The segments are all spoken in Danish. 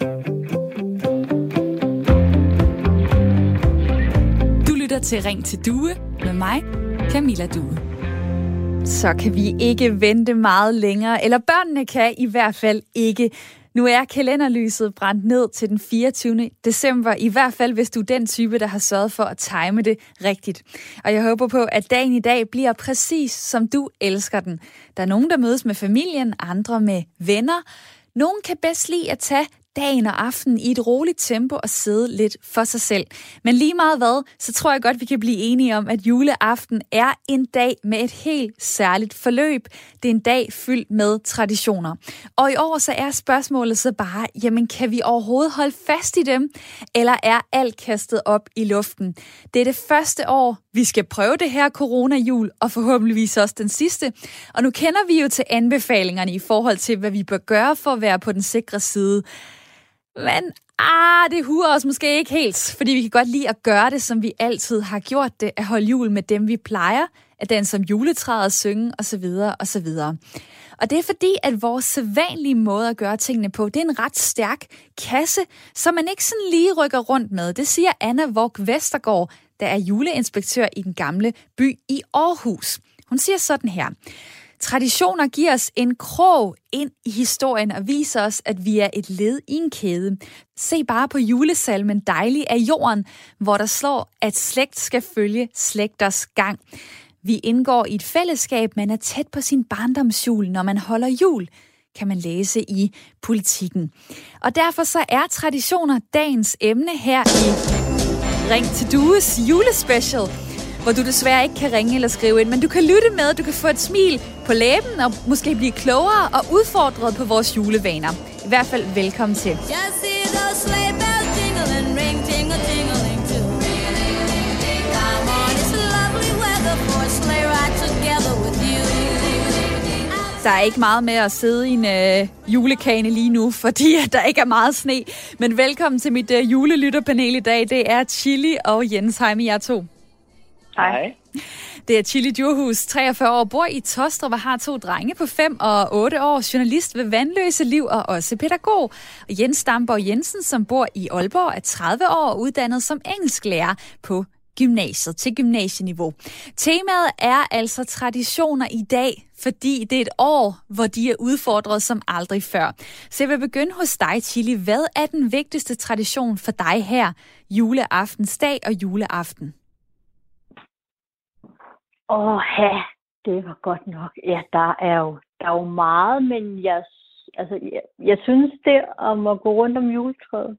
Du lytter til Ring til Due med mig, Camilla Due. Så kan vi ikke vente meget længere, eller børnene kan i hvert fald ikke. Nu er kalenderlyset brændt ned til den 24. december, i hvert fald hvis du er den type, der har sørget for at time det rigtigt. Og jeg håber på, at dagen i dag bliver præcis som du elsker den. Der er nogen, der mødes med familien, andre med venner. Nogen kan bedst lide at tage dagen og aftenen i et roligt tempo og sidde lidt for sig selv. Men lige meget hvad, så tror jeg godt, vi kan blive enige om, at juleaften er en dag med et helt særligt forløb. Det er en dag fyldt med traditioner. Og i år så er spørgsmålet så bare, jamen kan vi overhovedet holde fast i dem, eller er alt kastet op i luften? Det er det første år, vi skal prøve det her coronajul, og forhåbentligvis også den sidste. Og nu kender vi jo til anbefalingerne i forhold til, hvad vi bør gøre for at være på den sikre side. Men ah, det huer os måske ikke helt, fordi vi kan godt lide at gøre det, som vi altid har gjort det, at holde jul med dem, vi plejer, at danse som juletræet, synge osv. osv. Og det er fordi, at vores sædvanlige måde at gøre tingene på, det er en ret stærk kasse, som man ikke sådan lige rykker rundt med. Det siger Anna Vog Vestergaard, der er juleinspektør i den gamle by i Aarhus. Hun siger sådan her. Traditioner giver os en krog ind i historien og viser os, at vi er et led i en kæde. Se bare på julesalmen Dejlig af jorden, hvor der slår, at slægt skal følge slægters gang. Vi indgår i et fællesskab, man er tæt på sin barndomsjul, når man holder jul kan man læse i politikken. Og derfor så er traditioner dagens emne her i Ring til Dues julespecial hvor du desværre ikke kan ringe eller skrive ind, men du kan lytte med, du kan få et smil på læben og måske blive klogere og udfordret på vores julevaner. I hvert fald velkommen til. Der er ikke meget med at sidde i en øh, julekane lige nu, fordi at der ikke er meget sne. Men velkommen til mit øh, julelytterpanel i dag. Det er Chili og Jens Heim, jer to. Hej. Det er Chili Djurhus, 43 år, bor i Tostrup og har to drenge på 5 og 8 år, journalist ved Vandløse Liv og også pædagog. Og Jens Stamborg Jensen, som bor i Aalborg, er 30 år og uddannet som engelsklærer på gymnasiet til gymnasieniveau. Temaet er altså traditioner i dag, fordi det er et år, hvor de er udfordret som aldrig før. Så jeg vil begynde hos dig, Chili. Hvad er den vigtigste tradition for dig her juleaftensdag og juleaften? Åh, ja, det var godt nok. Ja, der er jo, der er jo meget, men jeg, altså, jeg, jeg synes det om at gå rundt om juletræet,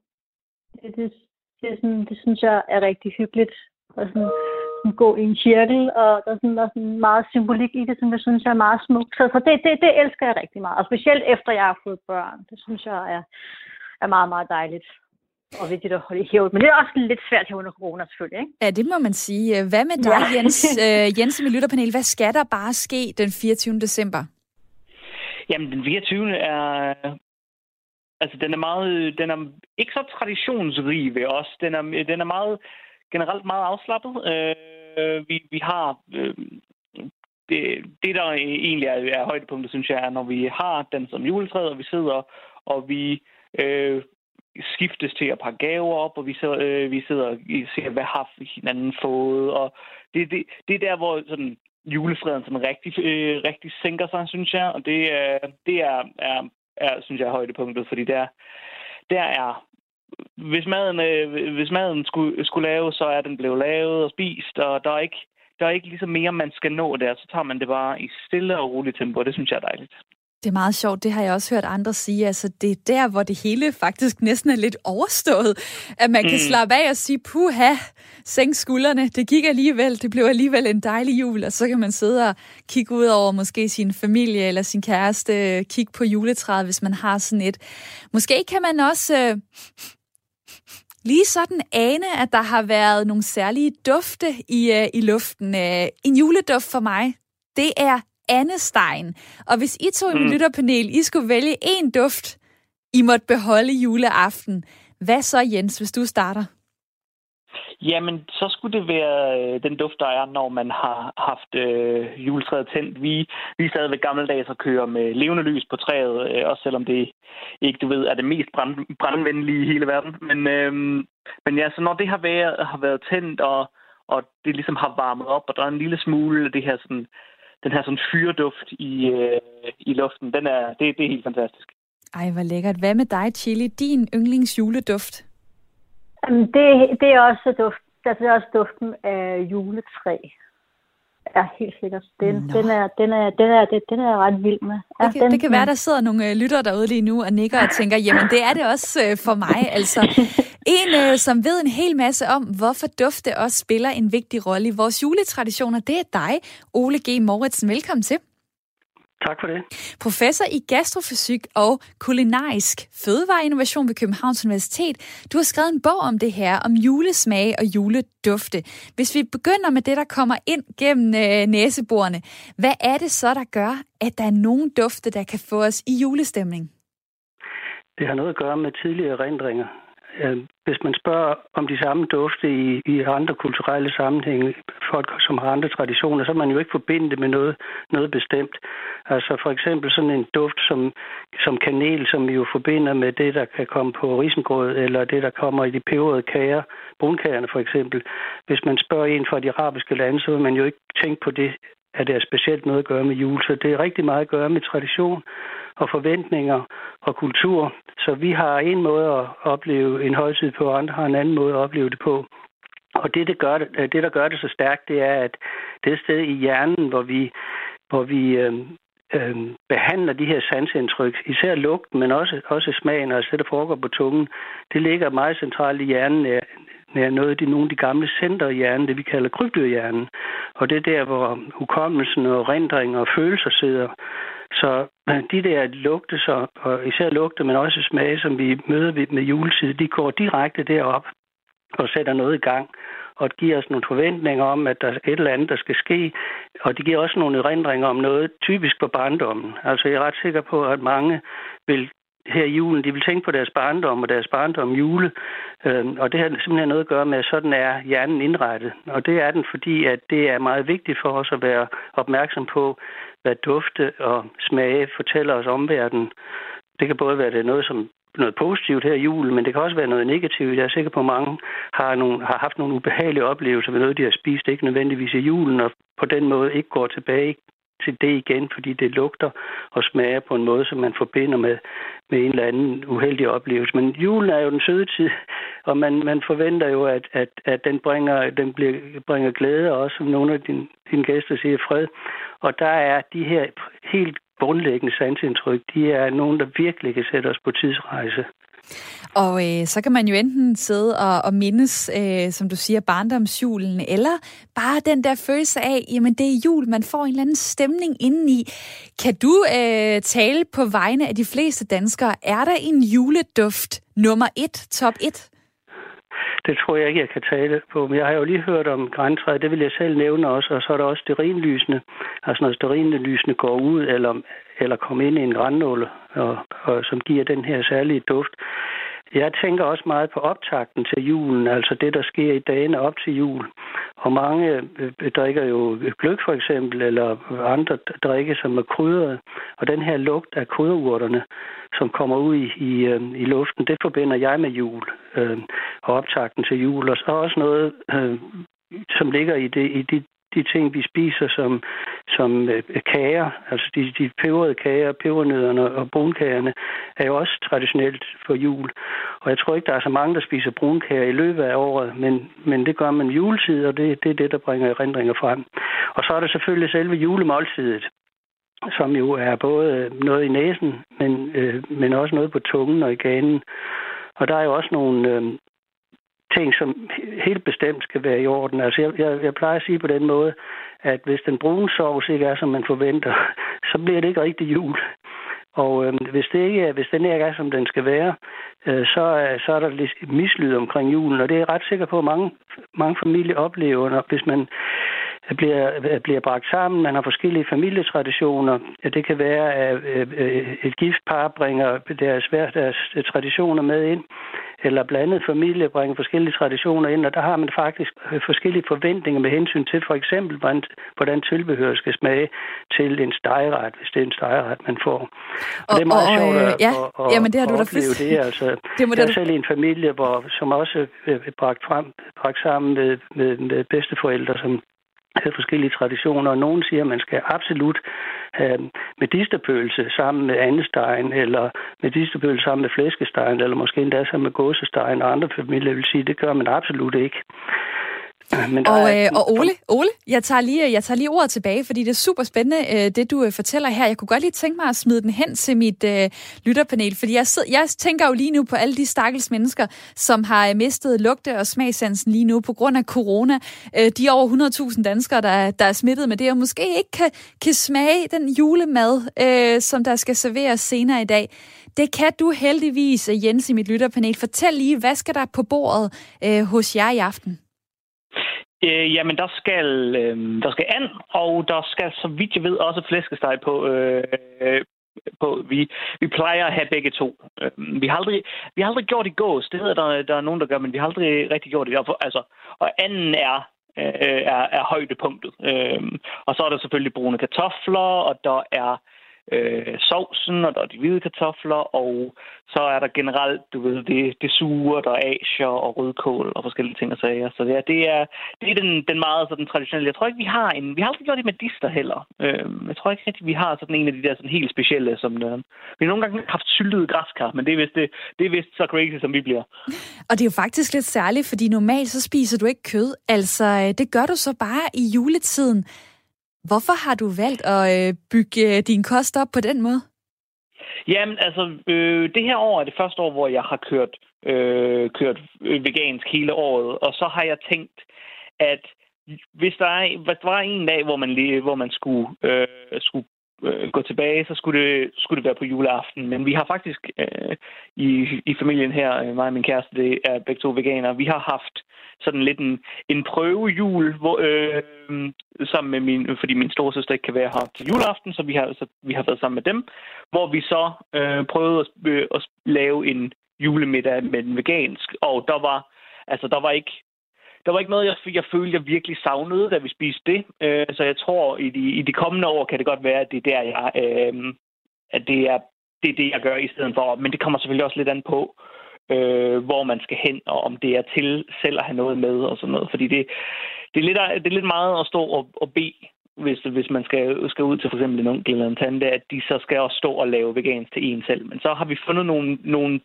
det, det, det, sådan, det synes jeg er rigtig hyggeligt. Og sådan, sådan gå i en cirkel, og der er sådan, der er sådan meget symbolik i det, som jeg synes er meget smukt. Så, så det, det, det elsker jeg rigtig meget. Og specielt efter jeg har fået børn. Det synes jeg er, er meget, meget dejligt og vigtigt at holde i hævd. Men det er også lidt svært her under corona selvfølgelig. Ikke? Ja, det må man sige. Hvad med dig, ja. Jens, uh, Jens med lytterpanel? Hvad skal der bare ske den 24. december? Jamen, den 24. er... Altså, den er meget... Den er ikke så traditionsrig ved os. Den er, den er meget... Generelt meget afslappet. Uh, vi, vi har... Uh, det, det, der egentlig er, er højdepunktet, synes jeg, er, når vi har den som juletræet, og vi sidder og vi øh, skiftes til at pakke gaver op, og vi, så, øh, vi sidder og ser, hvad har hinanden fået. Og det, det, det er der, hvor sådan, julefreden sådan rigtig, øh, rigtig sænker sig, synes jeg. Og det, øh, det er, er, er, synes jeg, er højdepunktet, fordi der, der er hvis maden, øh, hvis maden skulle, skulle laves, så er den blevet lavet og spist, og der er ikke, der er ikke ligesom mere, man skal nå der. Så tager man det bare i stille og roligt tempo, og det synes jeg er dejligt. Det er meget sjovt, det har jeg også hørt andre sige. Altså, det er der, hvor det hele faktisk næsten er lidt overstået. At man kan mm. slappe af og sige, puha, sænk skuldrene, det gik alligevel, det blev alligevel en dejlig jul. Og så kan man sidde og kigge ud over måske sin familie eller sin kæreste, kigge på juletræet, hvis man har sådan et. Måske kan man også... Øh, lige sådan ane, at der har været nogle særlige dufte i, øh, i luften. Øh, en juleduft for mig, det er andestein. Og hvis I to i mm. lytterpanel, I skulle vælge en duft, I måtte beholde juleaften, hvad så Jens, hvis du starter? Jamen, så skulle det være øh, den duft, der er, når man har haft øh, juletræet tændt. Vi, vi er stadigvæk gammeldags og kører med levende lys på træet, øh, også selvom det ikke, du ved, er det mest brand, brandvenlige i hele verden. Men, øh, men ja, så når det har været, har været tændt, og, og det ligesom har varmet op, og der er en lille smule af det her sådan, den her sådan fyreduft i, øh, i luften, den er, det, det er helt fantastisk. Ej, hvor lækkert. Hvad med dig, Chili? Din yndlingsjuleduft? Det, det er også duft, altså, det er også duften af juletræ. Ja, helt sikkert. Den, den, er, den, er, den, er, den, den er ret vild med. Ja, det, kan, den, det kan være, der sidder nogle øh, lyttere derude lige nu og nikker og tænker, jamen det er det også øh, for mig. Altså, en, øh, som ved en hel masse om, hvorfor dufte også spiller en vigtig rolle i vores juletraditioner, det er dig, Ole G. Mauritsen. Velkommen til. Tak for det. Professor i gastrofysik og kulinarisk fødevareinnovation ved Københavns Universitet. Du har skrevet en bog om det her, om julesmage og juledufte. Hvis vi begynder med det, der kommer ind gennem øh, næseborene, hvad er det så, der gør, at der er nogle dufte, der kan få os i julestemning? Det har noget at gøre med tidligere erindringer. Øh, hvis man spørger om de samme dufte i, i andre kulturelle sammenhænge, folk som har andre traditioner, så er man jo ikke forbinde det med noget, noget bestemt. Altså for eksempel sådan en duft som, som kanel, som vi jo forbinder med det, der kan komme på risengrød, eller det, der kommer i de peberede kager, brunkagerne for eksempel. Hvis man spørger en fra de arabiske lande, så vil man jo ikke tænke på det, at det er specielt noget at gøre med jul. Så det er rigtig meget at gøre med tradition og forventninger og kultur. Så vi har en måde at opleve en højtid på, og andre har en anden måde at opleve det på. Og det, det, gør det, det, der gør det så stærkt, det er, at det sted i hjernen, hvor vi, hvor vi øh, øh, behandler de her sansindtryk, især lugten, men også, også smagen, og altså det, der foregår på tungen, det ligger meget centralt i hjernen, nær, noget af de, nogle af de gamle center i hjernen, det vi kalder krybdyrhjernen. Og det er der, hvor hukommelsen og rendring og følelser sidder. Så de der lugte, så, og især lugte, men også smage, som vi møder med juletid, de går direkte derop og sætter noget i gang og giver os nogle forventninger om, at der er et eller andet, der skal ske, og det giver også nogle erindringer om noget typisk på barndommen. Altså jeg er ret sikker på, at mange vil her i julen, de vil tænke på deres barndom og deres barndom jule, øhm, og det har simpelthen noget at gøre med, at sådan er hjernen indrettet. Og det er den, fordi at det er meget vigtigt for os at være opmærksom på, hvad dufte og smage fortæller os om verden. Det kan både være det noget, som noget positivt her i julen, men det kan også være noget negativt. Jeg er sikker på, at mange har, nogle, har haft nogle ubehagelige oplevelser ved noget, de har spist, ikke nødvendigvis i julen, og på den måde ikke går tilbage til det igen, fordi det lugter og smager på en måde, som man forbinder med, med en eller anden uheldig oplevelse. Men julen er jo den søde tid, og man, man forventer jo, at, at, at den, bringer, den bliver, bringer glæde, og også som nogle af dine, dine gæster siger, fred. Og der er de her helt grundlæggende sansindtryk, de er nogen, der virkelig kan sætte os på tidsrejse. Og øh, så kan man jo enten sidde og, og mindes, øh, som du siger, barndomsjulen, eller bare den der følelse af, jamen det er jul, man får en eller anden stemning indeni. Kan du øh, tale på vegne af de fleste danskere? Er der en juleduft nummer et, top et? Det tror jeg ikke, jeg kan tale på. Men jeg har jo lige hørt om græntræet, det vil jeg selv nævne også. Og så er der også sterinlysene. Altså når sterinlysene går ud, eller, eller kommer ind i en grænnåle, og, og, som giver den her særlige duft. Jeg tænker også meget på optakten til julen, altså det, der sker i dagene op til jul. Og mange øh, drikker jo gløk for eksempel, eller andre drikke, som er krydret. Og den her lugt af krydderurterne, som kommer ud i, i, øh, i luften, det forbinder jeg med jul øh, og optakten til jul. Og så også noget, øh, som ligger i, det, i de de ting, vi spiser som, som øh, kager, altså de, de peberede kager, pebernødderne og brunkagerne, er jo også traditionelt for jul. Og jeg tror ikke, der er så mange, der spiser brunkager i løbet af året, men, men det gør man juletid, og det, det er det, der bringer erindringer frem. Og så er der selvfølgelig selve julemåltidet, som jo er både noget i næsen, men, øh, men også noget på tungen og i ganen. Og der er jo også nogle, øh, ting, som helt bestemt skal være i orden. Altså, jeg, jeg, jeg plejer at sige på den måde, at hvis den brune sovs ikke er, som man forventer, så bliver det ikke rigtig jul. Og øh, hvis, det ikke, hvis den ikke er, som den skal være, øh, så, så er der lidt mislyd omkring julen. Og det er jeg ret sikker på, at mange, mange familier oplever, når, hvis man bliver, bliver bragt sammen. Man har forskellige familietraditioner. Det kan være, at øh, et gift par bringer deres, deres traditioner med ind. eller blandet familie bringer forskellige traditioner ind, og der har man faktisk øh, forskellige forventninger med hensyn til for eksempel, hvordan, tilbehør skal smage til en stejret, hvis det er en stejret, man får. Og, og det er meget og, sjovt at, ja, at, at, jamen, det har du da opleve det. Altså, det må jeg er selv i en familie, hvor, som også er bragt, frem, bragt sammen med, med, med bedsteforældre, som forskellige traditioner, og nogen siger, at man skal absolut have medisterpølse sammen med andestegen, eller medisterpølse sammen med flæskestegen, eller måske endda sammen med gåsestegen, og andre familier vil sige, at det gør man absolut ikke. Men og, øh, og Ole, Ole jeg, tager lige, jeg tager lige ordet tilbage, fordi det er super spændende, øh, det du øh, fortæller her. Jeg kunne godt lige tænke mig at smide den hen til mit øh, lytterpanel, fordi jeg, sidder, jeg tænker jo lige nu på alle de stakkels mennesker, som har øh, mistet lugte- og smagsansen lige nu på grund af corona. Øh, de over 100.000 danskere, der, der er smittet med det, og måske ikke kan, kan smage den julemad, øh, som der skal serveres senere i dag. Det kan du heldigvis, Jens, i mit lytterpanel. Fortæl lige, hvad skal der på bordet øh, hos jer i aften? Øh, jamen, der skal, øh, der skal and, og der skal, så vidt jeg ved, også flæskesteg på. Øh, på. Vi, vi plejer at have begge to. Øh, vi har aldrig, vi har aldrig gjort det gås. Det hedder der, der er nogen, der gør, men vi har aldrig rigtig gjort det. Altså, og anden er, øh, er, er højdepunktet. Øh, og så er der selvfølgelig brune kartofler, og der er øh, sovsen, og der er de hvide kartofler, og så er der generelt, du ved, det, det sure, der er asier og rødkål og forskellige ting og sager. Så ja, det er, det er den, den meget sådan, traditionelle. Jeg tror ikke, vi har en... Vi har aldrig gjort det med dister heller. Øh, jeg tror ikke rigtig, vi har sådan en af de der sådan helt specielle, som... Øh, vi har nogle gange haft syltet græskar, men det er vist, det, det er vist så crazy, som vi bliver. Og det er jo faktisk lidt særligt, fordi normalt så spiser du ikke kød. Altså, øh, det gør du så bare i juletiden. Hvorfor har du valgt at øh, bygge øh, din kost op på den måde? Jamen, altså, øh, det her år er det første år, hvor jeg har kørt, øh, kørt øh, vegansk hele året, og så har jeg tænkt, at hvis der, er, hvis der var en dag, hvor man, lige, hvor man skulle, øh, skulle øh, gå tilbage, så skulle det, skulle det være på juleaften. Men vi har faktisk øh, i, i familien her, øh, mig og min kæreste, det er begge to veganere, vi har haft sådan lidt en, en prøvejul, hvor, øh, sammen med min, fordi min storesøster ikke kan være her til juleaften, så vi har, så vi har været sammen med dem, hvor vi så øh, prøvede at, øh, at lave en julemiddag med en vegansk, og der var, altså der var ikke der var ikke noget, jeg, jeg følte, jeg virkelig savnede, da vi spiste det. Øh, så jeg tror, i de, i de kommende år kan det godt være, at det er der, jeg, øh, at det er, det er det, jeg gør i stedet for. Men det kommer selvfølgelig også lidt an på, øh, øh, hvor man skal hen, og om det er til selv at have noget med og sådan noget. Fordi det, det, er, lidt, det er lidt meget at stå og, og bede hvis, hvis man skal, skal ud til for eksempel en onkel eller en tante, at de så skal også stå og lave vegansk til en selv. Men så har vi fundet nogle, nogle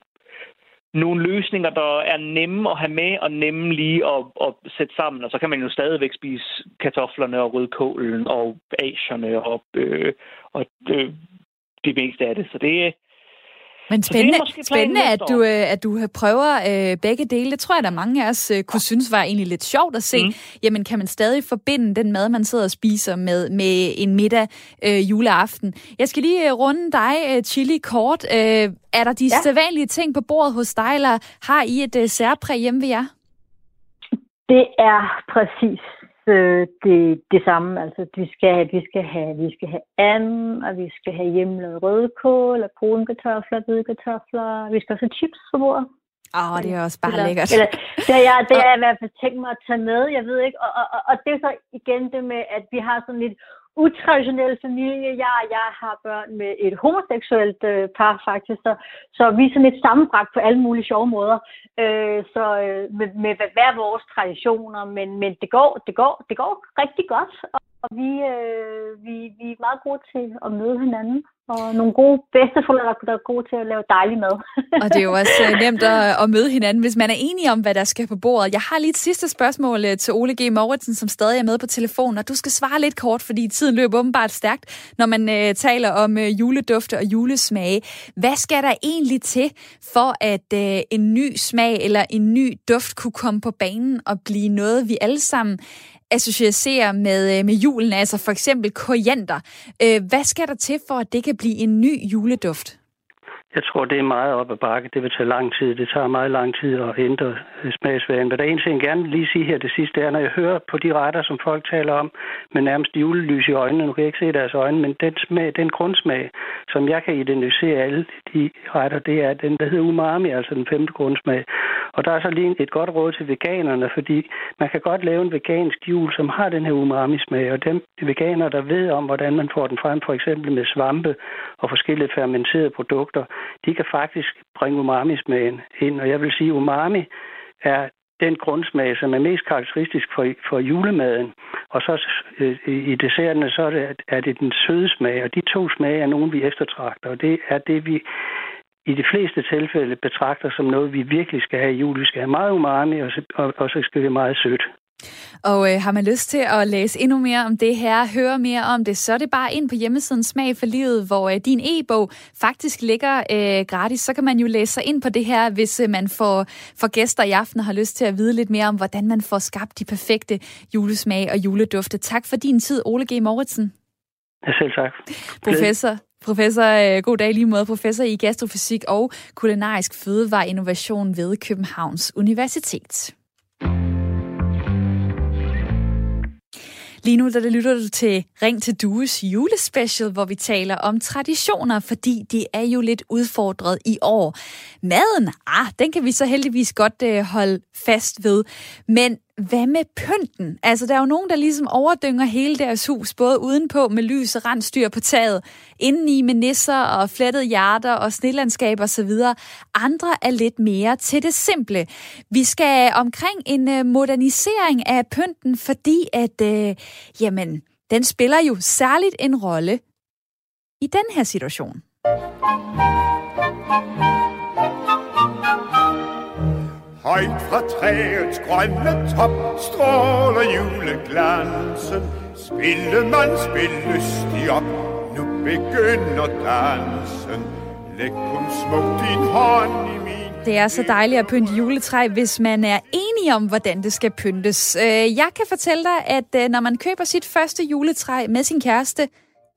nogle løsninger, der er nemme at have med og nemme lige at, at sætte sammen. Og så kan man jo stadigvæk spise kartoflerne og rødkålen og asierne og, øh, og øh, det meste af det. Så det, men spændende, spændende at, du, øh, at du prøver øh, begge dele. Det tror jeg, der mange af os øh, kunne synes var egentlig lidt sjovt at se. Mm. Jamen, kan man stadig forbinde den mad, man sidder og spiser med, med en middag øh, juleaften? Jeg skal lige øh, runde dig, øh, Chili, kort. Øh, er der de ja. sædvanlige ting på bordet hos dig, eller har I et øh, særpræg hjemme ved jer? Det er præcis øh, det, det samme. Altså, vi skal, vi skal have, vi skal have and, og vi skal have hjemmelavet rødkål, og brune kartofler, hvide kartofler. Vi skal også have chips på bordet. Åh, oh, det er også bare eller, lækkert. Eller, det, er, jeg, det er jeg i hvert fald tænkt mig at tage med, jeg ved ikke. Og, og, og, og det er så igen det med, at vi har sådan lidt utraditionel familie. Jeg, jeg har børn med et homoseksuelt øh, par faktisk, så, så vi er sådan et sammenbragt på alle mulige sjove måder. Øh, så øh, med, med hver vores traditioner, men, men det, går, det, går, det går rigtig godt, og, og vi, øh, vi, vi er meget gode til at møde hinanden og nogle gode bedsteforældre, der er gode til at lave dejlig mad. og det er jo også øh, nemt at, at møde hinanden, hvis man er enige om, hvad der skal på bordet. Jeg har lige et sidste spørgsmål øh, til Ole G. Mauritsen, som stadig er med på telefonen, og du skal svare lidt kort, fordi tiden løber åbenbart stærkt, når man øh, taler om øh, juledufte og julesmage. Hvad skal der egentlig til, for at øh, en ny smag eller en ny duft kunne komme på banen og blive noget, vi alle sammen associerer med, øh, med julen, altså for eksempel koriander. Øh, hvad skal der til for, at det kan blive en ny juleduft? Jeg tror, det er meget op ad bakke. Det vil tage lang tid. Det tager meget lang tid at ændre øh, smagsværen. Men der er en ting, jeg gerne lige sige her det sidste, er, når jeg hører på de retter, som folk taler om, med nærmest julelys i øjnene. Nu kan jeg ikke se deres øjne, men den, smag, den grundsmag, som jeg kan identificere alle de retter, det er den, der hedder umami, altså den femte grundsmag. Og der er så lige et godt råd til veganerne, fordi man kan godt lave en vegansk jul, som har den her umami-smag, og dem de veganere, der ved om, hvordan man får den frem, for eksempel med svampe og forskellige fermenterede produkter, de kan faktisk bringe umami-smagen ind. Og jeg vil sige, umami er den grundsmag, som er mest karakteristisk for, for julemaden. Og så øh, i desserterne, så er det, er det den søde smag, og de to smage er nogen, vi eftertragter, og det er det, vi i de fleste tilfælde betragter som noget, vi virkelig skal have i jul. Vi skal have meget umami, og så, og, og så skal vi have meget sødt. Og øh, har man lyst til at læse endnu mere om det her, høre mere om det, så er det bare ind på hjemmesiden Smag for Livet, hvor øh, din e-bog faktisk ligger øh, gratis. Så kan man jo læse sig ind på det her, hvis øh, man får, får gæster i aften og har lyst til at vide lidt mere om, hvordan man får skabt de perfekte julesmag og juledufte. Tak for din tid, Ole G. Mauritsen. Ja, selv tak. Professor, professor, øh, god dag lige måde, professor i gastrofysik og kulinarisk fødevareinnovation ved Københavns Universitet. Lige nu der lytter du til Ring til Dues julespecial, hvor vi taler om traditioner, fordi det er jo lidt udfordret i år. Maden, ah, den kan vi så heldigvis godt øh, holde fast ved. Men hvad med pynten? Altså, der er jo nogen, der ligesom overdynger hele deres hus, både udenpå med lys og rensdyr på taget, indeni med nisser og flettede hjerter og snelandskab og så videre. Andre er lidt mere til det simple. Vi skal omkring en øh, modernisering af pynten, fordi at, øh, jamen, den spiller jo særligt en rolle i den her situation. Højt fra træets grønne top stråler juleglansen. Spille man spil lystig op, nu begynder dansen. Læg kun smuk din hånd i min det er så dejligt at pynte juletræ, hvis man er enig om, hvordan det skal pyntes. Øh, jeg kan fortælle dig, at øh, når man køber sit første juletræ med sin kæreste,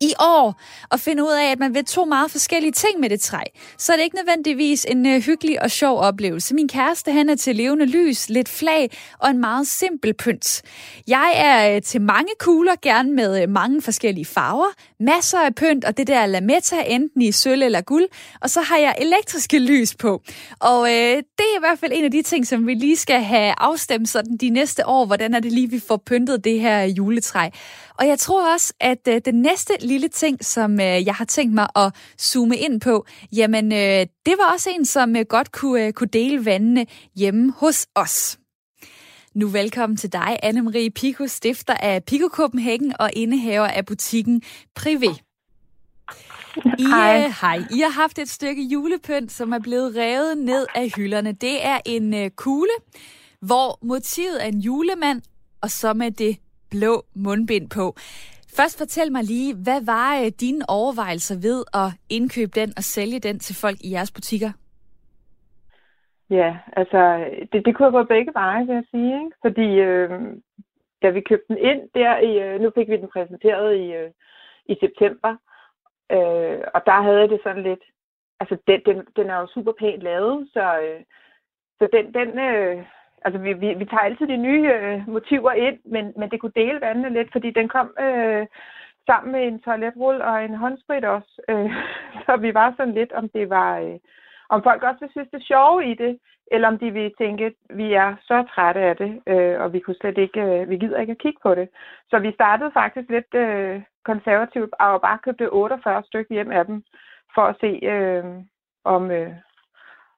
i år og finde ud af, at man vil to meget forskellige ting med det træ, så er det ikke nødvendigvis en uh, hyggelig og sjov oplevelse. Min kæreste, han er til levende lys, lidt flag og en meget simpel pynt. Jeg er uh, til mange kugler, gerne med uh, mange forskellige farver, masser af pynt, og det der lametta, enten i sølv eller guld, og så har jeg elektriske lys på. Og uh, det er i hvert fald en af de ting, som vi lige skal have afstemt sådan de næste år, hvordan er det lige, vi får pyntet det her juletræ. Og jeg tror også, at øh, den næste lille ting, som øh, jeg har tænkt mig at zoome ind på, jamen øh, det var også en, som øh, godt kunne, øh, kunne dele vandene hjemme hos os. Nu velkommen til dig, Anne-Marie Pico, stifter af Pico Copenhagen og indehaver af butikken Privé. I, hej. Øh, hej. I har haft et stykke julepynt, som er blevet revet ned af hylderne. Det er en øh, kugle, hvor motivet er en julemand, og så med det blå mundbind på. Først fortæl mig lige, hvad var øh, dine overvejelser ved at indkøbe den og sælge den til folk i jeres butikker? Ja, altså, det, det kunne have gået begge veje, vil jeg sige. Ikke? Fordi øh, da vi købte den ind der, i, øh, nu fik vi den præsenteret i, øh, i september, øh, og der havde det sådan lidt, altså den, den, den er jo super pænt lavet, så, øh, så den, den, øh, altså vi, vi, vi tager altid de nye øh, motiver ind, men, men det kunne dele vandene lidt, fordi den kom øh, sammen med en toiletrulle og en håndsprit også. Øh, så vi var sådan lidt, om det var, øh, om folk også vil synes det sjove i det, eller om de vil tænke, at vi er så trætte af det, øh, og vi kunne slet ikke, øh, vi gider ikke at kigge på det. Så vi startede faktisk lidt øh, konservativt, og bare købte 48 stykker hjem af dem, for at se, øh, om, øh,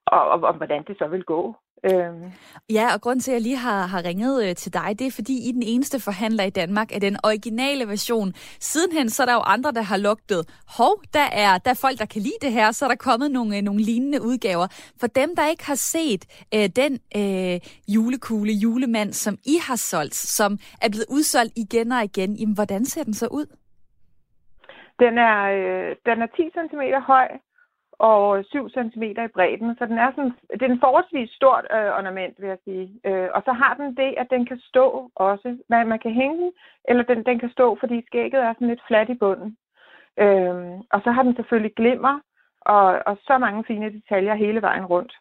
og, og, og hvordan det så vil gå. Øhm. Ja, og grund til, at jeg lige har, har ringet øh, til dig, det er, fordi I er den eneste forhandler i Danmark af den originale version. Sidenhen, så er der jo andre, der har lugtet. Hov, der er, der er folk, der kan lide det her, så er der kommet nogle, øh, nogle lignende udgaver. For dem, der ikke har set øh, den øh, julekugle, julemand, som I har solgt, som er blevet udsolgt igen og igen, jamen, hvordan ser den så ud? Den er, øh, den er 10 cm høj, og 7 cm i bredden. Så den er sådan, det er en forholdsvis stort øh, ornament, vil jeg sige. Øh, og så har den det, at den kan stå også. Man, man kan hænge den, eller den, den kan stå, fordi skægget er sådan lidt fladt i bunden. Øh, og så har den selvfølgelig glimmer, og, og så mange fine detaljer hele vejen rundt.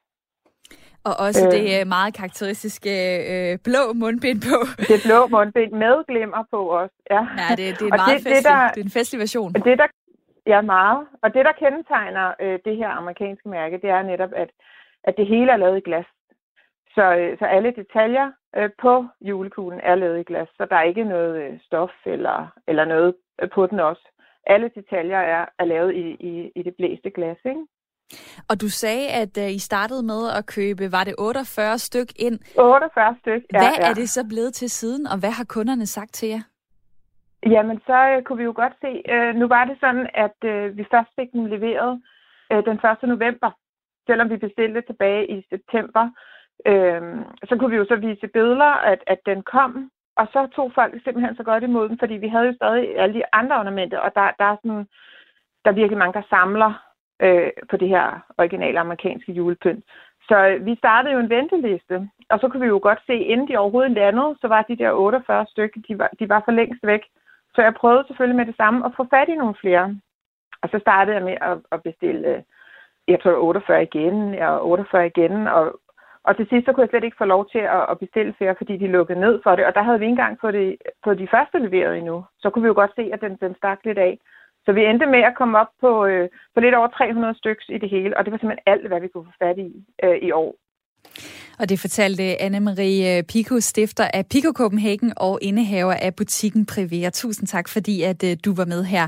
Og også øh, det meget karakteristiske øh, blå mundbind på. Det blå mundbind med glimmer på også, ja. Ja, det, det er en meget det, festlig, det, der, det er en festlig version. Det, der Ja, meget. Og det, der kendetegner øh, det her amerikanske mærke, det er netop, at, at det hele er lavet i glas. Så Så, øh, så alle detaljer øh, på julekuglen er lavet i glas, så der er ikke noget øh, stof eller, eller noget øh, på den også. Alle detaljer er, er lavet i, i, i det blæste glas, ikke? Og du sagde, at uh, I startede med at købe, var det 48 styk ind? 48 styk, ja. Hvad ja. er det så blevet til siden, og hvad har kunderne sagt til jer? Jamen, så uh, kunne vi jo godt se, øh, nu var det sådan, at øh, vi først fik den leveret den 1. november, selvom vi bestilte tilbage i september. Uh, så kunne vi jo så vise billeder, at, at den kom, og så tog folk simpelthen så godt imod den, fordi vi havde jo stadig alle de andre ornamenter, og der, der er sådan, der er virkelig mange, der samler øh, på det her originale amerikanske julepynt. Så øh, vi startede jo en venteliste, og så kunne vi jo godt se, inden de overhovedet landede, så var de der 48 stykker, de var, de var for længst væk. Så jeg prøvede selvfølgelig med det samme at få fat i nogle flere. Og så startede jeg med at, at bestille, øh, jeg tror 48 igen, og 48 igen, og, og til sidst så kunne jeg slet ikke få lov til at, at bestille flere, fordi de lukkede ned for det. Og der havde vi ikke engang fået, det, fået de første leveret endnu. Så kunne vi jo godt se, at den, den stak lidt af. Så vi endte med at komme op på, øh, på lidt over 300 stykker i det hele, og det var simpelthen alt, hvad vi kunne få fat i øh, i år. Og det fortalte Anne-Marie øh, Pico, stifter af Pico Copenhagen og indehaver af butikken Privera. Tusind tak, fordi at øh, du var med her.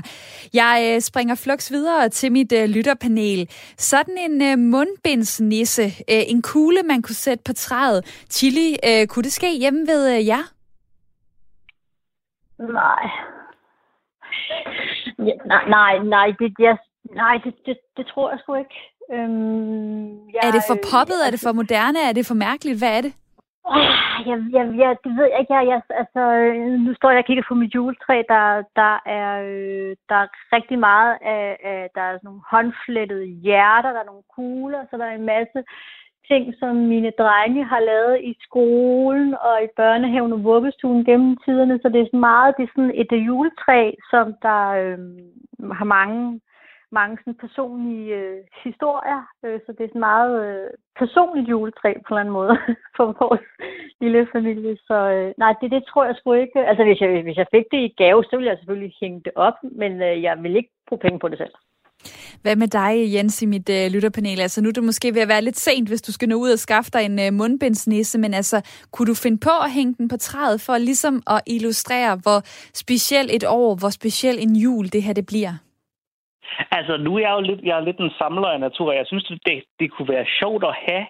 Jeg øh, springer flux videre til mit lytterpanel. Sådan en mundbindsnisse, en kugle, man kunne sætte på træet. Chili, kunne det ske hjemme ved jer? Nej. Ja, nej, nej, nej, det, jeg, nej det, det, det tror jeg sgu ikke. Øhm, jeg, er det for poppet? Øh, er det for moderne? Er det for mærkeligt? Hvad er det? Ah, jeg, jeg, jeg, det ved jeg ikke. Jeg, jeg, altså, nu står jeg og kigger på mit juletræ. Der, der, er, øh, der er rigtig meget af, af... Der er sådan nogle håndflettede hjerter, der er nogle kugler, så der er en masse ting, som mine drenge har lavet i skolen og i børnehaven og vuggestuen gennem tiderne. Så det er sådan meget det er sådan et juletræ, som der øh, har mange mange sådan personlige øh, historier, øh, så det er sådan meget øh, personligt juletræ på en eller anden måde for vores lille familie. Så øh, nej, det, det tror jeg sgu ikke. Altså hvis jeg, hvis jeg fik det i gave, så ville jeg selvfølgelig hænge det op, men øh, jeg vil ikke bruge penge på det selv. Hvad med dig, Jens, i mit øh, lytterpanel? Altså nu er det måske ved at være lidt sent, hvis du skal nå ud og skaffe dig en øh, mundbindsnisse, men altså, kunne du finde på at hænge den på træet for ligesom at illustrere, hvor speciel et år, hvor speciel en jul det her det bliver? Altså, nu er jeg jo lidt, jeg er lidt en samler af natur, jeg synes, det, det kunne være sjovt at have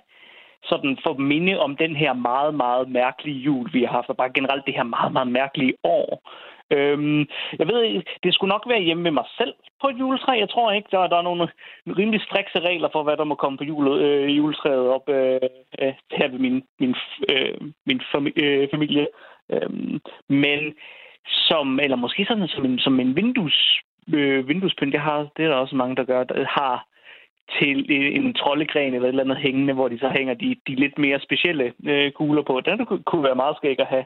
sådan for minde om den her meget, meget mærkelige jul, vi har haft, og bare generelt det her meget, meget mærkelige år. Øhm, jeg ved, det skulle nok være hjemme med mig selv på et juletræ. Jeg tror ikke, der, der er nogle rimelig strikse regler for, hvad der må komme på jule, øh, juletræet op øh, øh, her ved min, min, øh, min fami- øh, familie. Øhm, men som, eller måske sådan som en, som en vindues øh, vinduespynt, det, har, det er der også mange, der gør, der har til en troldegren eller et eller andet hængende, hvor de så hænger de, de lidt mere specielle øh, kugler på. Den kunne være meget skæg at have.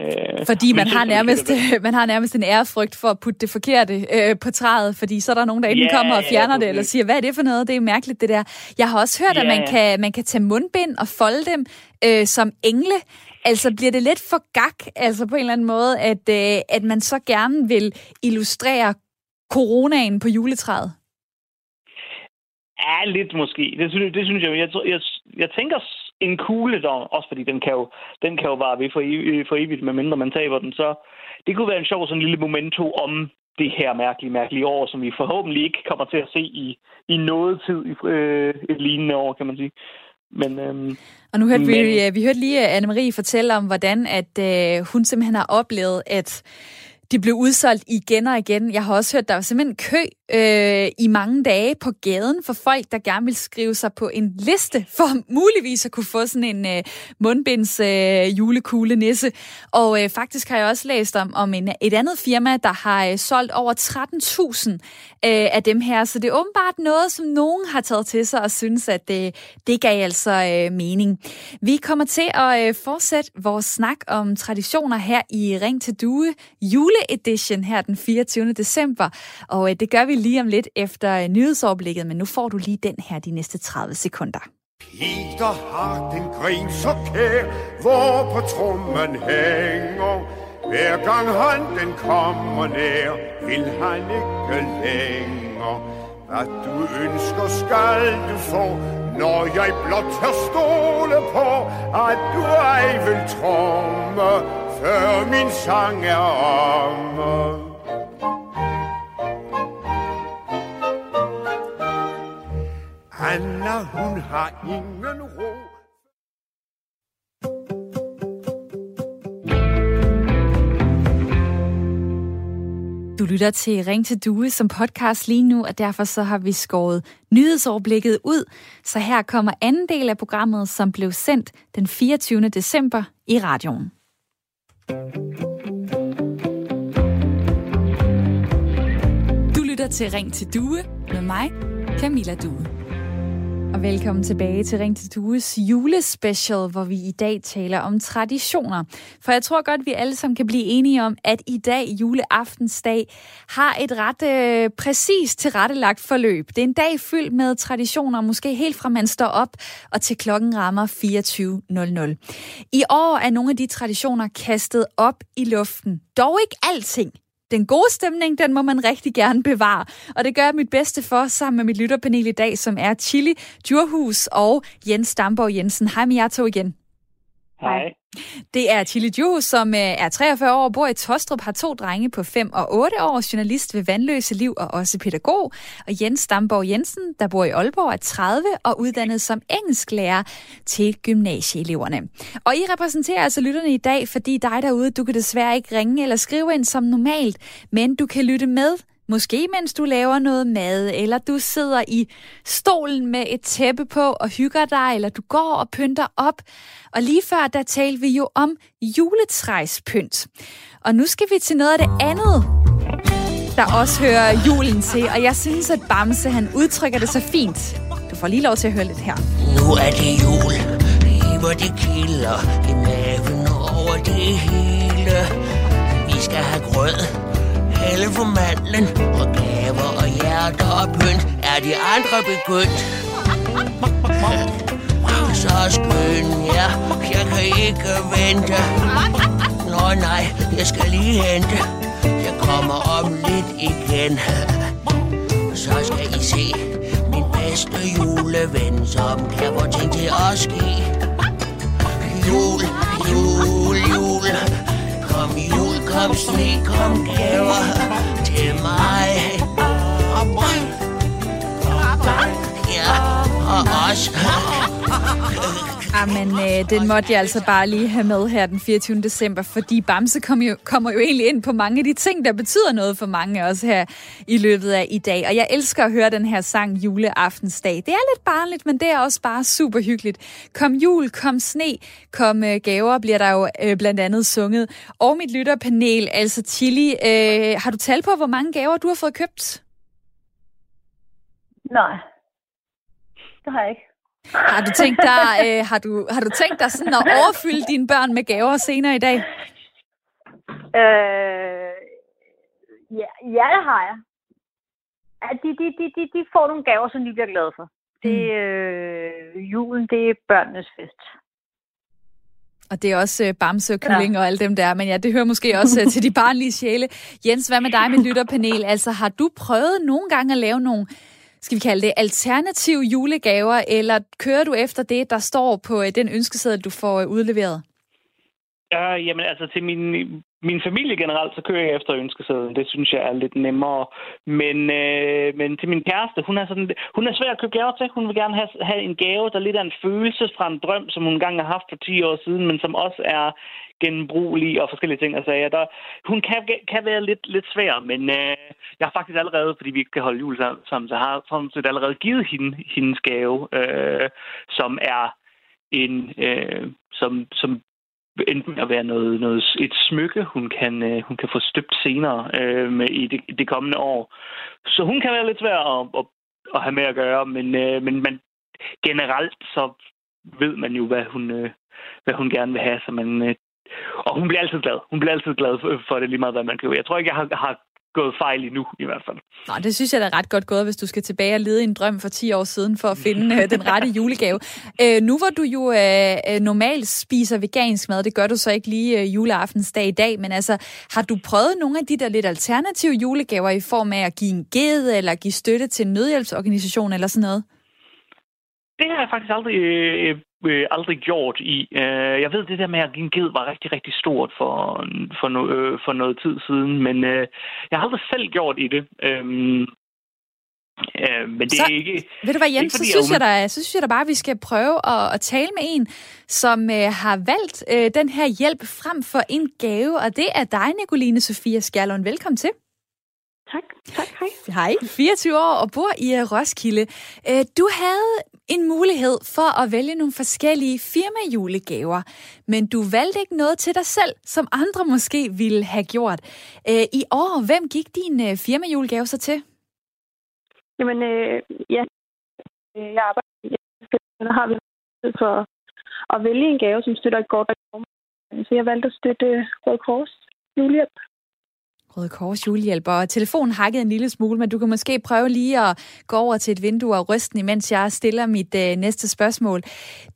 Øh, fordi man har, nærmest, man har nærmest en ærefrygt for at putte det forkerte øh, på træet, fordi så er der nogen, der enten yeah, kommer og fjerner yeah, det, eller siger, hvad er det for noget? Det er mærkeligt, det der. Jeg har også hørt, yeah. at man kan, man kan tage mundbind og folde dem øh, som engle. Altså bliver det lidt for gak, altså på en eller anden måde, at, øh, at man så gerne vil illustrere coronaen på juletræet? Ja, lidt måske. Det synes, det synes jeg. Jeg, jeg, jeg tænker en kugle, der, også fordi den kan jo, den kan jo vare ved for, evigt, for evigt, medmindre man taber den. Så det kunne være en sjov sådan en lille momento om det her mærkelige, mærkelige år, som vi forhåbentlig ikke kommer til at se i, i noget tid i øh, et lignende år, kan man sige. Men, øhm, og nu hørte men... vi, vi hørte lige Anne-Marie fortælle om, hvordan at øh, hun simpelthen har oplevet, at det blev udsolgt igen og igen. Jeg har også hørt, der var simpelthen kø øh, i mange dage på gaden for folk, der gerne vil skrive sig på en liste for muligvis at kunne få sådan en øh, mundbinds øh, julekugle nisse. Og øh, faktisk har jeg også læst om, om en, et andet firma, der har øh, solgt over 13.000 øh, af dem her. Så det er åbenbart noget, som nogen har taget til sig og synes, at øh, det gav altså øh, mening. Vi kommer til at øh, fortsætte vores snak om traditioner her i Ring til Due jule juleedition her den 24. december. Og øh, det gør vi lige om lidt efter øh, nyhedsoverblikket, men nu får du lige den her de næste 30 sekunder. Peter har den grin så kær, hvor på trummen hænger. Hver gang han den kommer nær, vil han ikke længere. Hvad du ønsker skal du få, når jeg blot tør stole på, at du ej vil tromme, før min sang er omme. Anna, hun har ingen ro. Du lytter til Ring til Due som podcast lige nu, og derfor så har vi skåret nyhedsoverblikket ud. Så her kommer anden del af programmet, som blev sendt den 24. december i radioen. Du lytter til Ring til Due med mig, Camilla Due. Og velkommen tilbage til Ring til Dues julespecial, hvor vi i dag taler om traditioner. For jeg tror godt, vi alle sammen kan blive enige om, at i dag, juleaftensdag, har et ret øh, præcist tilrettelagt forløb. Det er en dag fyldt med traditioner, måske helt fra man står op og til klokken rammer 24.00. I år er nogle af de traditioner kastet op i luften. Dog ikke alting. Den gode stemning, den må man rigtig gerne bevare. Og det gør jeg mit bedste for sammen med mit lytterpanel i dag, som er Chili Djurhus og Jens Damborg Jensen. Hej med jer to igen. Hej. Det er Chili Ju, som øh, er 43 år, bor i Tostrup, har to drenge på 5 og 8 år, journalist ved Vandløse Liv og også pædagog. Og Jens Stamborg Jensen, der bor i Aalborg, er 30 og uddannet som engelsklærer til gymnasieeleverne. Og I repræsenterer altså lytterne i dag, fordi dig derude, du kan desværre ikke ringe eller skrive ind som normalt, men du kan lytte med Måske mens du laver noget mad, eller du sidder i stolen med et tæppe på og hygger dig, eller du går og pynter op. Og lige før, der talte vi jo om juletræspynt. Og nu skal vi til noget af det andet, der også hører julen til. Og jeg synes, at Bamse, han udtrykker det så fint. Du får lige lov til at høre lidt her. Nu er det jul, hvor det kilder i maven over det hele. Vi skal have grød, alle for mandlen og gaver og hjerter og pynt er de andre begyndt. Så skøn, ja, jeg kan ikke vente. Nå nej, jeg skal lige hente. Jeg kommer om lidt igen. Så skal I se min bedste juleven, som kan få ting til at ske. Jul, kom sne, kom gaver til mig. Jamen, øh, den måtte jeg altså bare lige have med her den 24. december, fordi Bamse kom jo, kommer jo egentlig ind på mange af de ting, der betyder noget for mange af os her i løbet af i dag. Og jeg elsker at høre den her sang juleaftensdag. Det er lidt barnligt, men det er også bare super hyggeligt. Kom jul, kom sne, kom øh, gaver, bliver der jo øh, blandt andet sunget. Og mit lytterpanel, altså Chili, øh, har du tal på, hvor mange gaver du har fået købt? Nej, det har jeg ikke. Har du tænkt dig, øh, har du, har du tænkt dig sådan at overfylde dine børn med gaver senere i dag? Øh, ja, ja, det har jeg. At de, de, de, de, de får nogle gaver, som de bliver glade for. Det, øh, julen, det er børnenes fest. Og det er også øh, Bamse og Kylling ja. og alle dem der, men ja, det hører måske også øh, til de barnlige sjæle. Jens, hvad med dig med lytterpanel? Altså, har du prøvet nogle gange at lave nogle skal vi kalde det, alternative julegaver, eller kører du efter det, der står på øh, den ønskeseddel, du får øh, udleveret? Ja, jamen altså til min, min familie generelt, så kører jeg efter ønskesedlen. Det synes jeg er lidt nemmere. Men, øh, men til min kæreste, hun er, sådan, hun er svær at købe gaver til. Hun vil gerne have, have en gave, der lidt er en følelse fra en drøm, som hun engang har haft for 10 år siden, men som også er genbrugelig og forskellige ting. og sager. der, hun kan, kan være lidt, lidt svær, men øh, jeg har faktisk allerede, fordi vi ikke kan holde jul sammen, så har jeg sådan set allerede givet hende hendes gave, øh, som er en, øh, som, som enten at være noget, noget, et smykke, hun kan, øh, hun kan få støbt senere øh, med, i det, det kommende år. Så hun kan være lidt svær at, at, at have med at gøre, men, øh, men man, generelt så ved man jo, hvad hun, øh, hvad hun gerne vil have, så man, øh, og hun bliver altid glad. Hun bliver altid glad for det lige meget, hvad man kan. Jeg tror ikke, jeg har, har gået fejl endnu, i hvert fald. Nå, det synes jeg er ret godt gået, hvis du skal tilbage og lede en drøm for 10 år siden for at finde øh, den rette julegave. Øh, nu hvor du jo øh, øh, normalt spiser vegansk mad, det gør du så ikke lige øh, juleaftensdag i dag, men altså, har du prøvet nogle af de der lidt alternative julegaver i form af at give en ged eller give støtte til en nødhjælpsorganisation eller sådan noget? Det har jeg faktisk aldrig øh, øh, aldrig gjort i. Øh, jeg ved, det der med at give en ged var rigtig, rigtig stort for, for, no, øh, for noget tid siden, men øh, jeg har aldrig selv gjort i det. Øh, Øh, men det så, er ikke... Ved du hvad, Jens, så synes, jeg da, så synes jeg da bare, at vi skal prøve at, at tale med en, som øh, har valgt øh, den her hjælp frem for en gave, og det er dig, Nicoline Sofia Skjerlund. Velkommen til. Tak. Tak, hej. Hej, 24 år og bor i Roskilde. Uh, du havde en mulighed for at vælge nogle forskellige firmajulegaver, men du valgte ikke noget til dig selv, som andre måske ville have gjort. Uh, I år, hvem gik din uh, firmajulegave så til? Jamen, øh, ja, øh, jeg arbejder i har vi for at vælge en gave, som støtter et godt Så jeg valgte at støtte Røde Kors julehjælp. Røde Kors julehjælper. Og telefonen hakkede en lille smule, men du kan måske prøve lige at gå over til et vindue og ryste imens jeg stiller mit øh, næste spørgsmål.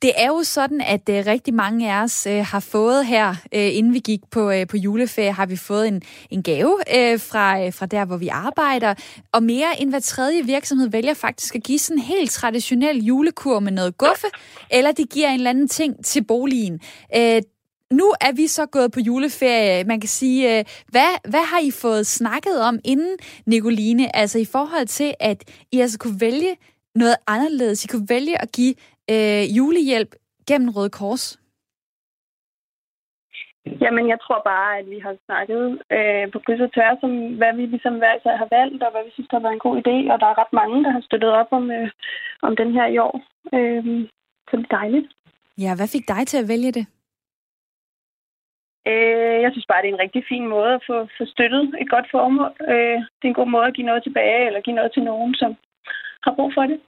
Det er jo sådan, at øh, rigtig mange af os øh, har fået her, øh, inden vi gik på, øh, på juleferie, har vi fået en, en gave øh, fra, øh, fra der, hvor vi arbejder. Og mere end hver tredje virksomhed vælger faktisk at give sådan en helt traditionel julekur med noget guffe, eller de giver en eller anden ting til boligen. Øh, nu er vi så gået på juleferie. Man kan sige, øh, hvad, hvad har I fået snakket om inden, Nicoline? Altså i forhold til, at I altså kunne vælge noget anderledes. I kunne vælge at give øh, julehjælp gennem Røde Kors. Jamen, jeg tror bare, at vi har snakket øh, på kryds og tværs om, hvad vi ligesom hver har valgt, og hvad vi synes, der har været en god idé. Og der er ret mange, der har støttet op om, øh, om den her i år. Øh, så det er dejligt. Ja, hvad fik dig til at vælge det? Øh, jeg synes bare, det er en rigtig fin måde at få, få støttet et godt formål. Øh, det er en god måde at give noget tilbage, eller give noget til nogen, som har brug for det.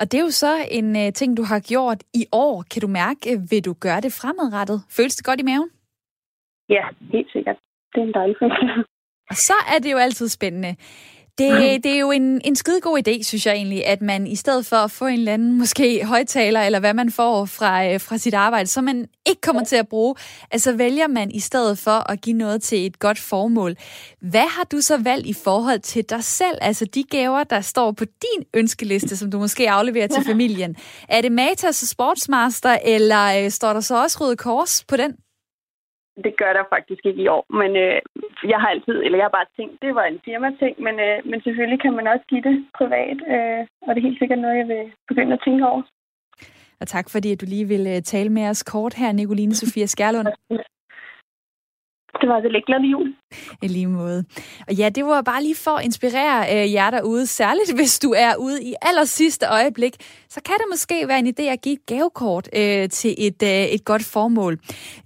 Og det er jo så en uh, ting, du har gjort i år. Kan du mærke, uh, vil du gøre det fremadrettet? Føles det godt i maven? Ja, helt sikkert. Det er en dejlig følelse. Og så er det jo altid spændende. Det, det er jo en, en skide god idé, synes jeg egentlig, at man i stedet for at få en eller anden måske højtaler, eller hvad man får fra, øh, fra sit arbejde, som man ikke kommer til at bruge, altså vælger man i stedet for at give noget til et godt formål. Hvad har du så valgt i forhold til dig selv? Altså de gaver, der står på din ønskeliste, som du måske afleverer til familien. Er det Matas Sportsmaster, eller øh, står der så også Røde Kors på den? Det gør der faktisk ikke i år, men øh, jeg har altid, eller jeg har bare tænkt, det var en firma-ting, men, øh, men selvfølgelig kan man også give det privat, øh, og det er helt sikkert noget, jeg vil begynde at tænke over. Og tak fordi, at du lige vil øh, tale med os kort her, Nicoline Sofia Skærlund. Det var det lidt glad jul. I lige måde. Og ja, det var bare lige for at inspirere øh, jer derude, særligt hvis du er ude i aller sidste øjeblik, så kan det måske være en idé at give et gavekort øh, til et, øh, et godt formål.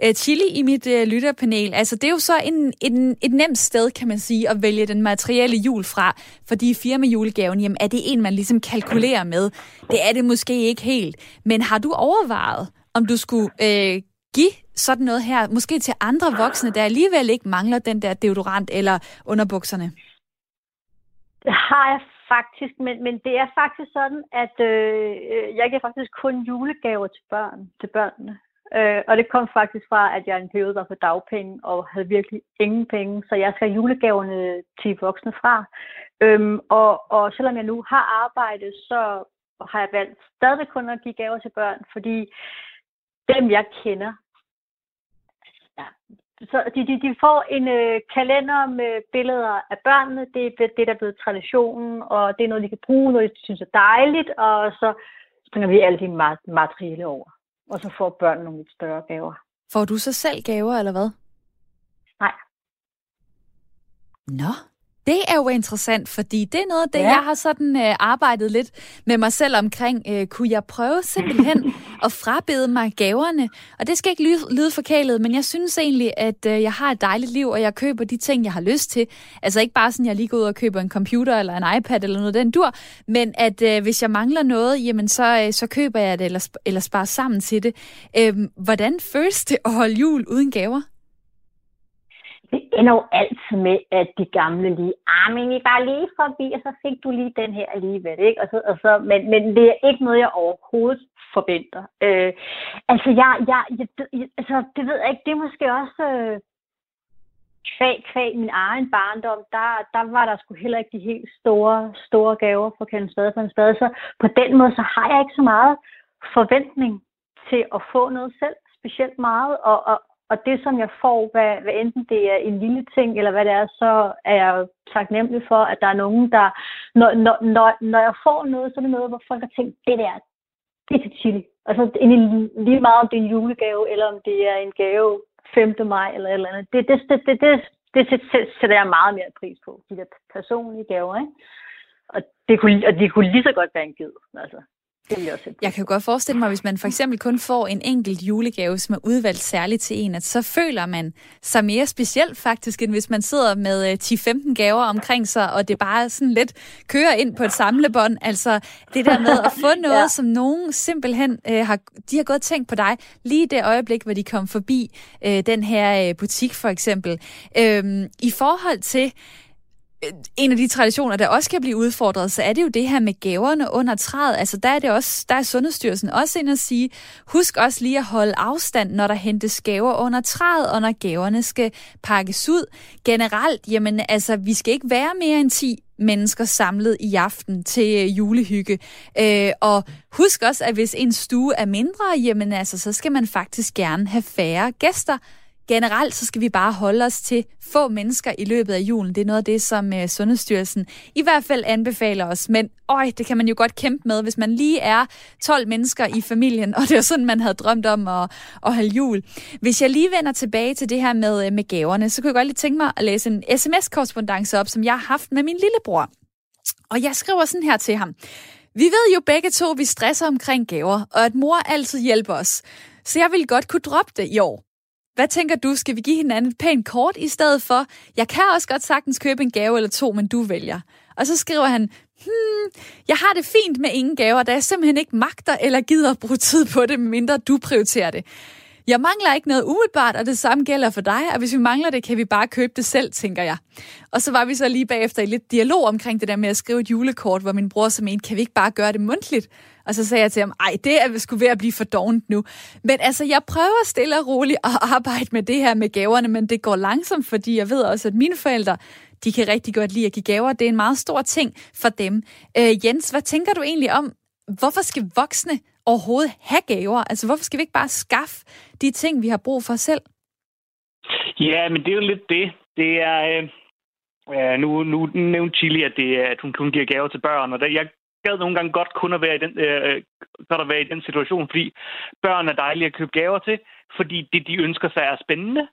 Øh, Chili i mit øh, lytterpanel, altså det er jo så en, en, et nemt sted, kan man sige, at vælge den materielle jul fra, fordi firmajulegaven, jamen er det en, man ligesom kalkulerer med? Det er det måske ikke helt. Men har du overvejet, om du skulle øh, give sådan noget her, måske til andre voksne, der alligevel ikke mangler den der deodorant eller underbukserne? Det har jeg faktisk, men, men det er faktisk sådan, at øh, øh jeg giver faktisk kun julegaver til børn, til børnene. Øh, og det kom faktisk fra, at jeg en periode var på dagpenge og havde virkelig ingen penge, så jeg skal julegaverne til voksne fra. Øhm, og, og selvom jeg nu har arbejdet, så har jeg valgt stadig kun at give gaver til børn, fordi dem jeg kender, så de, de, de får en øh, kalender med billeder af børnene. Det er det, der er blevet traditionen, og det er noget, de kan bruge, når de synes er dejligt, og så springer vi alle de materielle over. Og så får børnene nogle lidt større gaver. Får du så selv gaver, eller hvad? Nej. Nå, det er jo interessant, fordi det er noget af det, ja. jeg har sådan øh, arbejdet lidt med mig selv omkring. Øh, kunne jeg prøve simpelthen at frabede mig gaverne? Og det skal ikke lyde, lyde forkælet, men jeg synes egentlig, at øh, jeg har et dejligt liv, og jeg køber de ting, jeg har lyst til. Altså ikke bare sådan, at jeg lige går ud og køber en computer eller en iPad eller noget den dur, men at øh, hvis jeg mangler noget, jamen så, øh, så køber jeg det eller, eller sparer sammen til det. Øh, hvordan føles det at holde jul uden gaver? Det ender jo altid med, at de gamle lige, ah, men I var lige forbi, og så fik du lige den her alligevel, ikke? Og så, og så, men, men det er ikke noget, jeg overhovedet forventer. Øh, altså, jeg, jeg, jeg, altså, det ved jeg ikke, det er måske også øh, kvæg, kvæg min egen barndom, der, der var der sgu heller ikke de helt store, store gaver for Kjell Spade for en spade. Så på den måde, så har jeg ikke så meget forventning til at få noget selv specielt meget, og, og, og det, som jeg får, hvad, hvad enten det er en lille ting, eller hvad det er, så er jeg taknemmelig for, at der er nogen, der... Når, når, når, når jeg får noget, så er det noget, hvor folk har tænkt, det der, det er til chili. Altså en, lige meget om det er en julegave, eller om det er en gave 5. maj, eller et eller andet. Det, det, det, det, det, det sætter jeg meget mere pris på, de der personlige gaver, ikke? Og, det kunne, og det kunne lige så godt være en ged, altså. Det vil jeg, også jeg kan jo godt forestille mig, hvis man for eksempel kun får en enkelt julegave, som er udvalgt særligt til en, at så føler man sig mere specielt faktisk, end hvis man sidder med 10-15 øh, gaver omkring sig, og det bare sådan lidt kører ind på et samlebånd. Altså det der med at få noget, ja. som nogen simpelthen øh, har, de har gået og tænkt på dig, lige det øjeblik, hvor de kom forbi øh, den her øh, butik for eksempel. Øh, I forhold til Øh, en af de traditioner, der også kan blive udfordret, så er det jo det her med gaverne under træet. Altså der er det også, der er Sundhedsstyrelsen også ind at sige, husk også lige at holde afstand, når der hentes gaver under træet, og når gaverne skal pakkes ud. Generelt, jamen altså, vi skal ikke være mere end 10 mennesker samlet i aften til øh, julehygge. Øh, og husk også, at hvis en stue er mindre, jamen altså, så skal man faktisk gerne have færre gæster. Generelt så skal vi bare holde os til få mennesker i løbet af julen. Det er noget af det, som øh, Sundhedsstyrelsen i hvert fald anbefaler os. Men øj, det kan man jo godt kæmpe med, hvis man lige er 12 mennesker i familien, og det er sådan, man havde drømt om at, at holde jul. Hvis jeg lige vender tilbage til det her med, øh, med gaverne, så kunne jeg godt lige tænke mig at læse en sms-korrespondence op, som jeg har haft med min lillebror. Og jeg skriver sådan her til ham. Vi ved jo begge to, at vi stresser omkring gaver, og at mor altid hjælper os. Så jeg vil godt kunne droppe det i år. Hvad tænker du? Skal vi give hinanden et pænt kort i stedet for? Jeg kan også godt sagtens købe en gave eller to, men du vælger. Og så skriver han, hmm, jeg har det fint med ingen gaver, da jeg simpelthen ikke magter eller gider at bruge tid på det, mindre du prioriterer det. Jeg mangler ikke noget umiddelbart, og det samme gælder for dig, og hvis vi mangler det, kan vi bare købe det selv, tænker jeg. Og så var vi så lige bagefter i lidt dialog omkring det der med at skrive et julekort, hvor min bror så mente, kan vi ikke bare gøre det mundtligt? Og så sagde jeg til ham, ej, det er sgu ved at blive for dovent nu. Men altså, jeg prøver stille og roligt at arbejde med det her med gaverne, men det går langsomt, fordi jeg ved også, at mine forældre, de kan rigtig godt lide at give gaver. Det er en meget stor ting for dem. Øh, Jens, hvad tænker du egentlig om, hvorfor skal voksne overhovedet have gaver? Altså, hvorfor skal vi ikke bare skaffe de ting, vi har brug for selv? Ja, men det er jo lidt det. Det er... Øh... Nu, nu nævnte Chili, at, det, at hun kun giver gaver til børn, og der, jeg gad nogle gange godt kun at være i den, øh, øh, godt at være i den situation, fordi børn er dejlige at købe gaver til, fordi det, de ønsker sig, er spændende.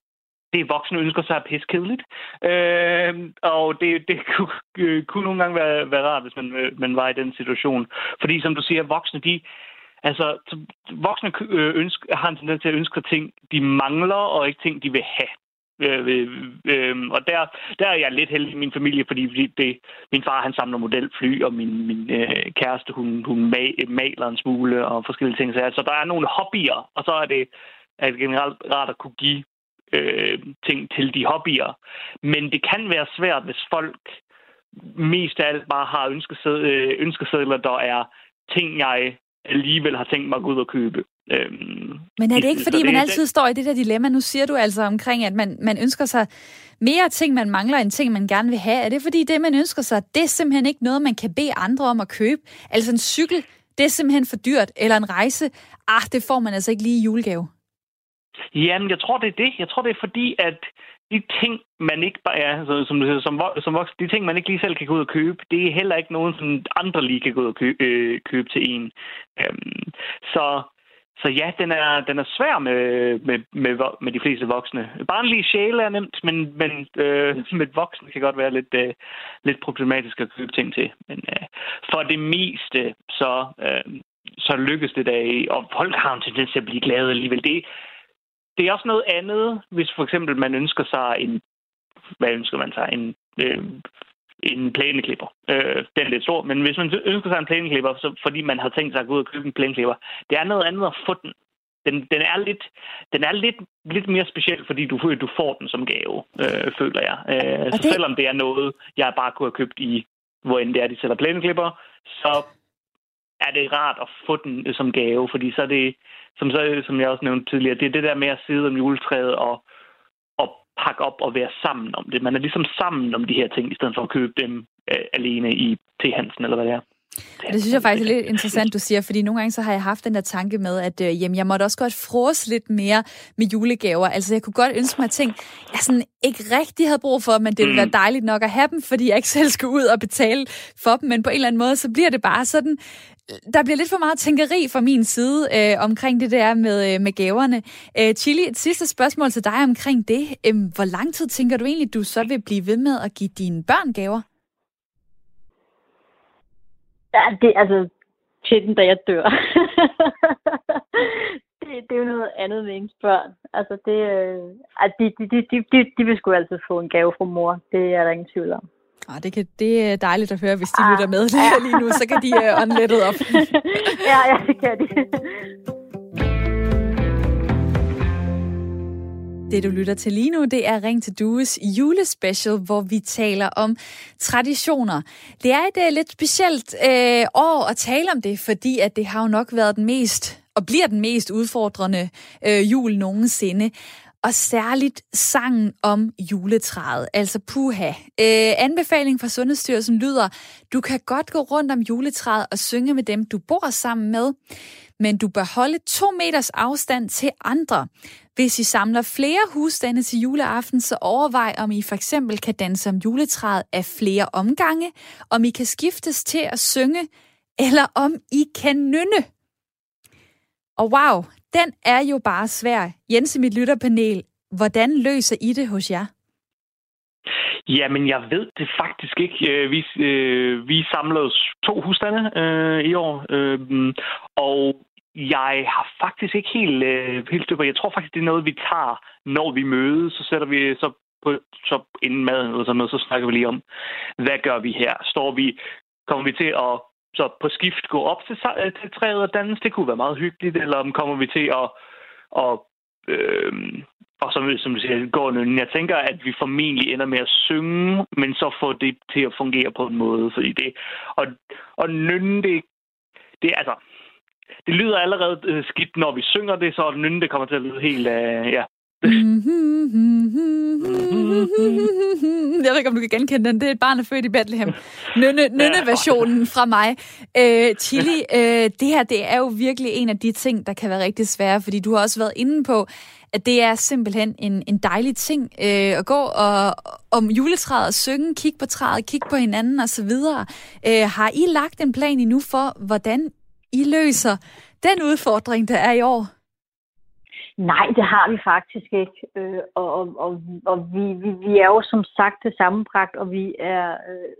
Det voksne ønsker sig er piskedeligt. Øh, og det, det kunne, øh, kunne nogle gange være, være rart, hvis man, øh, man var i den situation. Fordi som du siger, voksne, de, Altså, voksne ønsker, har en tendens til at ønske ting, de mangler, og ikke ting, de vil have. Øh, øh, øh, og der, der er jeg lidt heldig i min familie, fordi, fordi det, min far han samler modelfly, og min, min øh, kæreste hun, hun maler en smule og forskellige ting. Så altså, der er nogle hobbyer, og så er det, er det generelt rart at kunne give øh, ting til de hobbyer. Men det kan være svært, hvis folk mest af alt bare har øh, ønskesedler, der er ting, jeg alligevel har tænkt mig at gå ud og købe. Øhm, Men er det ikke, fordi det, man altid det, står i det der dilemma? Nu siger du altså omkring, at man, man ønsker sig mere ting, man mangler, end ting, man gerne vil have. Er det fordi det, man ønsker sig, det er simpelthen ikke noget, man kan bede andre om at købe? Altså en cykel, det er simpelthen for dyrt. Eller en rejse, ah, det får man altså ikke lige i julegave. Jamen, jeg tror, det er det. Jeg tror, det er fordi, at de ting, man ikke bare ja, så, som, som, som voksen, de ting, man ikke lige selv kan gå ud og købe, det er heller ikke nogen, som andre lige kan gå ud og købe, øh, købe til en. Øhm, så så ja, den er, den er svær med, med, med, med de fleste voksne. Barnlige sjæle er nemt, men, men øh, med voksne kan godt være lidt, øh, lidt problematisk at købe ting til. Men øh, for det meste, så, øh, så lykkes det da, og folk har en tendens til at blive glade alligevel. Det, det er også noget andet, hvis for eksempel man ønsker sig en, hvad ønsker man sig, en øh, en plæneklipper. Øh, den er lidt stor, men hvis man ønsker sig en plæneklipper, så, fordi man har tænkt sig at gå ud og købe en plæneklipper, det er noget andet at få den. Den, den er, lidt, den er lidt, lidt mere speciel, fordi du, du får den som gave, øh, føler jeg. Øh, så det... selvom det er noget, jeg bare kunne have købt i, hvor end det er, de sælger plæneklipper, så er det rart at få den som gave, fordi så er det, som, så, som jeg også nævnte tidligere, det er det der med at sidde om juletræet og pakke op og være sammen om det. Man er ligesom sammen om de her ting, i stedet for at købe dem øh, alene i T. Hansen, eller hvad det er. Det synes jeg faktisk er lidt interessant, du siger, fordi nogle gange så har jeg haft den der tanke med, at øh, jamen, jeg måtte også godt frose lidt mere med julegaver. Altså jeg kunne godt ønske mig ting, jeg sådan ikke rigtig havde brug for, men det ville være mm. dejligt nok at have dem, fordi jeg ikke selv skal ud og betale for dem, men på en eller anden måde, så bliver det bare sådan, der bliver lidt for meget tænkeri fra min side øh, omkring det der med, øh, med gaverne. Øh, Chili, et sidste spørgsmål til dig omkring det. Øh, hvor lang tid tænker du egentlig, du så vil blive ved med at give dine børn gaver? Ja, det altså til den dag jeg dør. det, det er jo noget andet med ens børn. Altså, det, øh, de, de, de, de, de vil sgu altid få en gave fra mor. Det er der ingen tvivl om. Ah, det, kan, det er dejligt at høre, hvis de ah, lytter med ja. lige nu, så kan de uh, ånde op. ja, ja, det kan de. Det, du lytter til lige nu, det er Ring til Dues julespecial, hvor vi taler om traditioner. Det er et uh, lidt specielt uh, år at tale om det, fordi at det har jo nok været den mest og bliver den mest udfordrende uh, jul nogensinde og særligt sangen om juletræet, altså puha. Øh, anbefaling fra Sundhedsstyrelsen lyder, du kan godt gå rundt om juletræet og synge med dem, du bor sammen med, men du bør holde to meters afstand til andre. Hvis I samler flere husstande til juleaften, så overvej, om I for eksempel kan danse om juletræet af flere omgange, om I kan skiftes til at synge, eller om I kan nynne. Og wow, den er jo bare svær. Jens i mit lytterpanel, hvordan løser I det hos jer? Jamen, jeg ved det faktisk ikke. Øh, vi, øh, vi samlede to husstande øh, i år, øh, og jeg har faktisk ikke helt, øh, helt styr på. Jeg tror faktisk, det er noget, vi tager, når vi mødes. Så sætter vi så på, så inden maden eller sådan noget, så snakker vi lige om, hvad gør vi her? Står vi, kommer vi til at så på skift gå op til, til træet og danse? Det kunne være meget hyggeligt. Eller om kommer vi til at, at øh, og som, som du siger, gå nynne. Jeg tænker, at vi formentlig ender med at synge, men så får det til at fungere på en måde, fordi det... Og, og nynne, det, det altså... Det lyder allerede øh, skidt, når vi synger det, så nynne, det kommer til at lyde helt... Øh, ja, jeg ved ikke, om du kan genkende den. Det er et barn, der er født i Bethlehem. Nynne, nynne-versionen fra mig. Øh, Chili, øh, det her det er jo virkelig en af de ting, der kan være rigtig svære, fordi du har også været inde på, at det er simpelthen en, en dejlig ting øh, at gå og, om juletræet og synge, kigge på træet, kigge på hinanden osv. Øh, har I lagt en plan endnu for, hvordan I løser den udfordring, der er i år? Nej, det har vi faktisk ikke. Øh, og og, og, og vi, vi, vi er jo som sagt det sammenbragt, og vi er... Øh,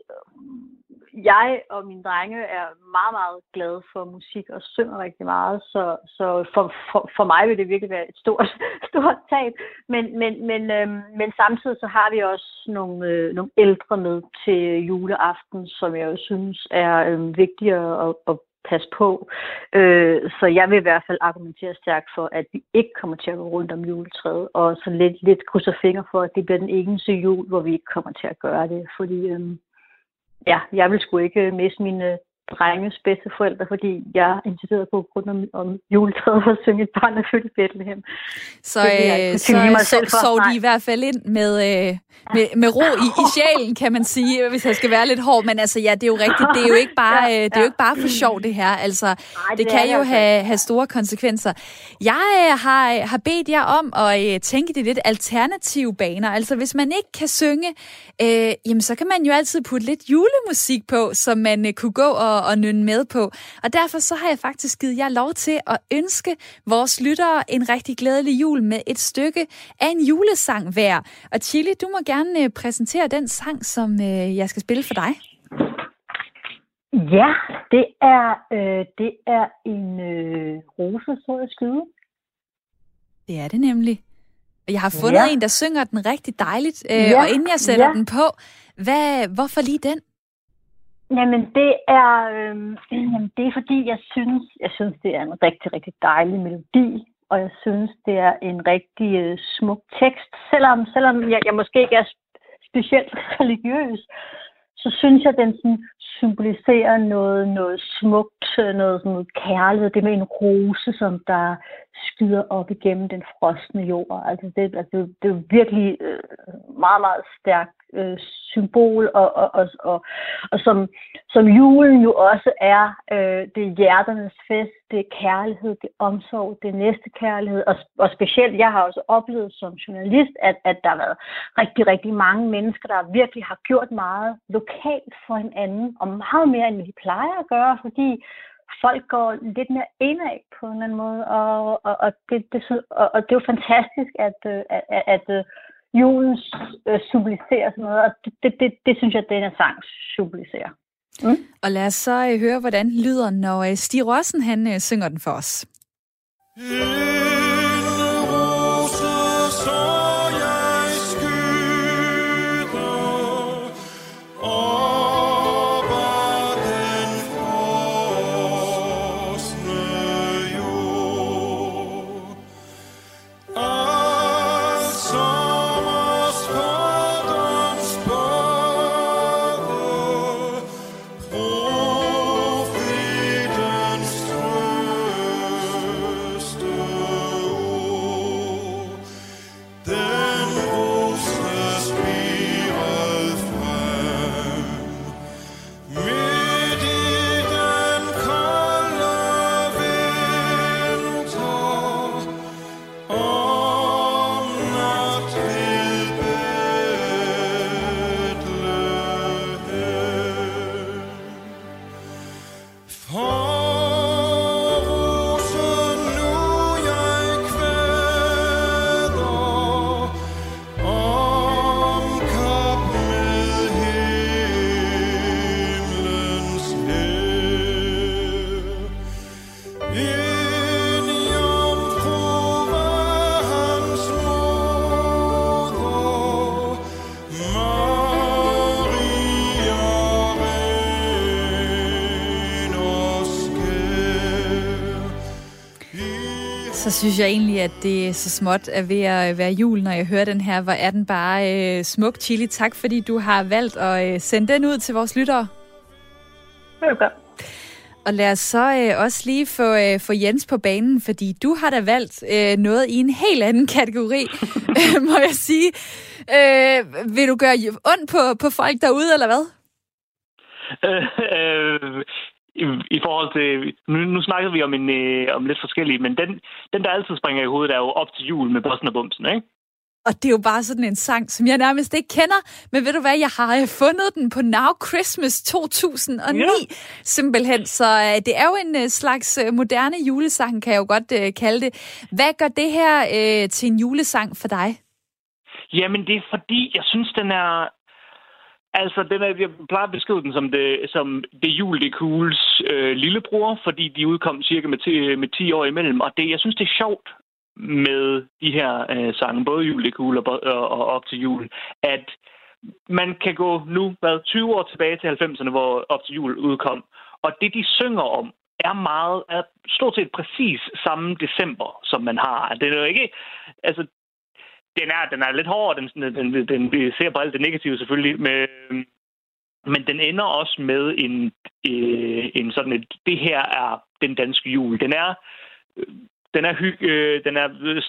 jeg og mine drenge er meget, meget glade for musik og synger rigtig meget, så, så for, for, for mig vil det virkelig være et stort, stort tab. Men, men, men, øh, men samtidig så har vi også nogle, øh, nogle ældre med til juleaften, som jeg jo synes er øh, vigtigere at, at passe på. Øh, så jeg vil i hvert fald argumentere stærkt for, at vi ikke kommer til at gå rundt om juletræet, og så lidt, lidt krydser fingre for, at det bliver den eneste jul, hvor vi ikke kommer til at gøre det. Fordi øh, ja, jeg vil sgu ikke miste mine drenges forældre, fordi jeg insisterede på grund om, om juletræet og synge et barn er født i Bethlehem. Så, øh, så, så sov de i hvert fald ind med, øh, med, med ro i, i sjælen, kan man sige, hvis jeg skal være lidt hård. Men altså, ja, det er jo rigtigt. Det er jo ikke bare, øh, det er jo ikke bare for sjov, det her. Altså, Ej, det, det kan jo altså. have, have store konsekvenser. Jeg øh, har, har bedt jer om at øh, tænke det lidt alternative baner. Altså, hvis man ikke kan synge, øh, jamen, så kan man jo altid putte lidt julemusik på, som man øh, kunne gå og og, og nynne med på. Og derfor så har jeg faktisk givet jer lov til at ønske vores lyttere en rigtig glædelig jul med et stykke af en julesang hver. Og Chili, du må gerne øh, præsentere den sang, som øh, jeg skal spille for dig. Ja, det er, øh, det er en øh, rose, så jeg skyde. Det er det nemlig. Og jeg har fundet ja. en, der synger den rigtig dejligt. Øh, ja. Og inden jeg sætter ja. den på, hvad, hvorfor lige den? Jamen, det er, øh, jamen, det er fordi, jeg synes, jeg synes, det er en rigtig, rigtig dejlig melodi, og jeg synes, det er en rigtig øh, smuk tekst. Selvom, selvom jeg, jeg måske ikke er specielt religiøs, så synes jeg, den sådan symboliserer noget, noget smukt, øh, noget, sådan noget kærlighed. Det med en rose, som der skyder op igennem den frosne jord. Altså det, altså det, det er virkelig øh, meget, meget stærkt øh, symbol, og, og, og, og, og som, som julen jo også er, øh, det er hjerternes fest, det er kærlighed, det er omsorg, det er næstekærlighed, og, og specielt, jeg har også oplevet som journalist, at, at der har været rigtig, rigtig mange mennesker, der virkelig har gjort meget lokalt for hinanden, og meget mere, end de plejer at gøre, fordi folk går lidt mere indad på en eller anden måde, og, og, og, det, det, og, og det er jo fantastisk, at, øh, at, at, at julen øh, symboliserer sådan noget, og det, det, det, det synes jeg, at denne sang symboliserer. Mm. Og lad os så høre, hvordan lyder, når Stig Rossen han synger den for os. Mm. Så synes jeg egentlig, at det er så småt er ved at være jul, når jeg hører den her. Hvor er den bare øh, smuk, Chili. Tak, fordi du har valgt at øh, sende den ud til vores lyttere. Velkommen. Og lad os så øh, også lige få, øh, få Jens på banen, fordi du har da valgt øh, noget i en helt anden kategori, må jeg sige. Øh, vil du gøre ondt på, på folk derude, eller hvad? Øh, øh, i, i forhold til... Nu, nu snakkede vi om, en, øh, om lidt forskellige, men den, den, der altid springer i hovedet, er jo op til jul med Bossen og Bumsen, ikke? Og det er jo bare sådan en sang, som jeg nærmest ikke kender. Men ved du hvad, jeg har øh, fundet den på Now Christmas 2009 ja. simpelthen. Så uh, det er jo en uh, slags moderne julesang, kan jeg jo godt kalde det. Hvad gør det her uh, til en julesang for dig? Jamen, det er fordi, jeg synes, den er Altså, den er, jeg plejer at beskrive den som det, som det jul, det kugles øh, lillebror, fordi de udkom cirka med, ti, med 10 år imellem. Og det, jeg synes, det er sjovt med de her øh, sange, både jul, det kugle og, og, og op til jul, at man kan gå nu, hvad, 20 år tilbage til 90'erne, hvor op til jul udkom. Og det, de synger om, er meget, er stort set præcis samme december, som man har. Det er jo ikke, altså, den er, den er lidt hård, den, den, den, den, vi ser på alt det negative selvfølgelig, men, øhm, men den ender også med en, øh, en sådan et, det her er den danske jul. Den er, den er, hyg, øh, den er øh,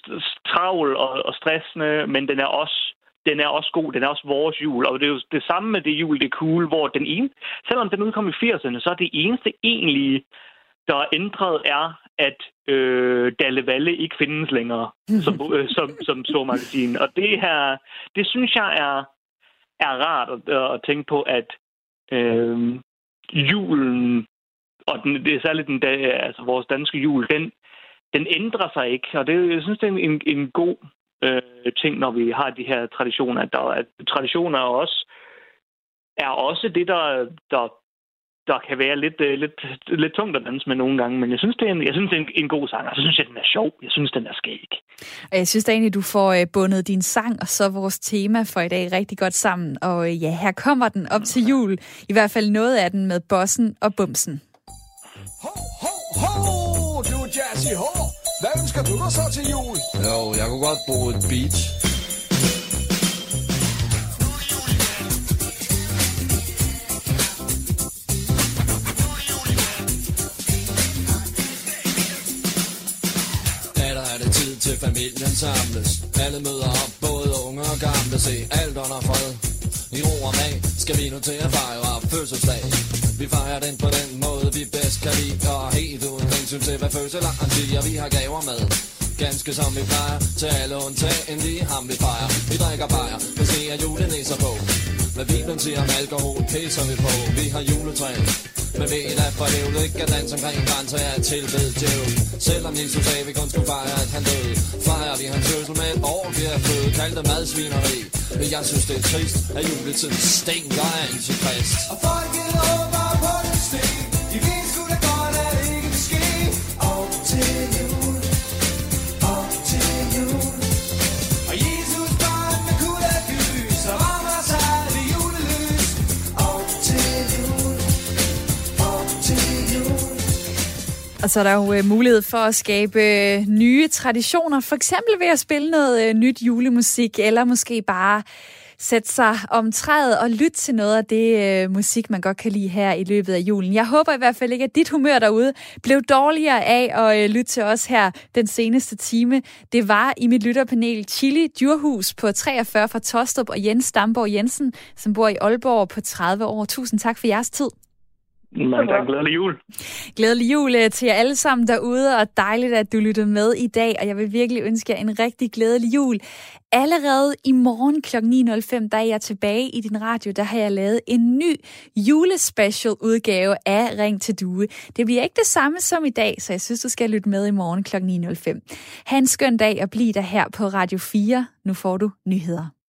travl og, og stressende, men den er også den er også god, den er også vores jul. Og det er jo det samme med det jul, det er cool, hvor den ene, selvom den udkom i 80'erne, så er det eneste egentlige, der er ændret, er, at øh, Dalle Valle ikke findes længere som, øh, som, som stormagasin. Og det her, det synes jeg er, er rart at, at tænke på, at øh, julen, og den, det er særligt den, altså vores danske jul, den, den ændrer sig ikke. Og det, jeg synes, det er en, en god øh, ting, når vi har de her traditioner. At, der, at traditioner også, er også det, der, der der kan være lidt, uh, lidt, lidt tungt at danse med nogle gange, men jeg synes, det er en, jeg synes, det er en, en god sang, og så synes jeg, den er sjov. Jeg synes, den er skæg. Og jeg synes da egentlig, du får uh, bundet din sang og så vores tema for i dag rigtig godt sammen. Og uh, ja, her kommer den op til jul. I hvert fald noget af den med bossen og bumsen. Ho, ho, ho, du jazzy ho. Hvad ønsker du dig så til jul? Jo, jeg kunne godt bruge et beat. Familien samles Alle møder op, både unge og gamle Se alt under fred I ro og mag skal vi nu til at fejre fødselsdag. Vi fejrer den på den måde, vi bedst kan lide. Og helt uden hensyn til, hvad fødselaren siger. Vi har gaver med. Ganske som vi plejer Til alle undtagen lige ham vi fejrer Vi drikker bajer, vi ser julenæser på Hvad Bibelen siger om alkohol, pisser vi på Vi har juletræ men ved da for hævlet ikke at danse omkring grænser er et tilbed djævel. Selvom Jesus sagde, vi kun skulle fejre, at han døde Fejrer vi hans fødsel med et år, vi er født. Kaldte madsvineri. Men jeg synes, det er trist, at juletiden stinker af antikrist. Og folket råber på den sten. Og så er der jo øh, mulighed for at skabe øh, nye traditioner, for eksempel ved at spille noget øh, nyt julemusik, eller måske bare sætte sig om træet og lytte til noget af det øh, musik, man godt kan lide her i løbet af julen. Jeg håber i hvert fald ikke, at dit humør derude blev dårligere af at øh, lytte til os her den seneste time. Det var i mit lytterpanel Chili Djurhus på 43 fra Tostrup og Jens Stamborg Jensen, som bor i Aalborg på 30 år. Tusind tak for jeres tid. Mange tak. Glædelig jul. Glædelig jul øh, til jer alle sammen derude, og dejligt, at du lyttede med i dag, og jeg vil virkelig ønske jer en rigtig glædelig jul. Allerede i morgen kl. 9.05, der er jeg tilbage i din radio, der har jeg lavet en ny julespecial udgave af Ring til Due. Det bliver ikke det samme som i dag, så jeg synes, du skal lytte med i morgen kl. 9.05. Ha' en skøn dag og bliv der her på Radio 4. Nu får du nyheder.